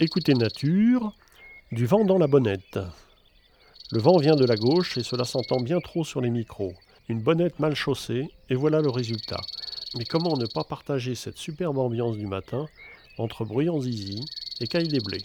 Écoutez Nature, du vent dans la bonnette. Le vent vient de la gauche et cela s'entend bien trop sur les micros. Une bonnette mal chaussée, et voilà le résultat. Mais comment ne pas partager cette superbe ambiance du matin entre bruyant zizi et caille des blés?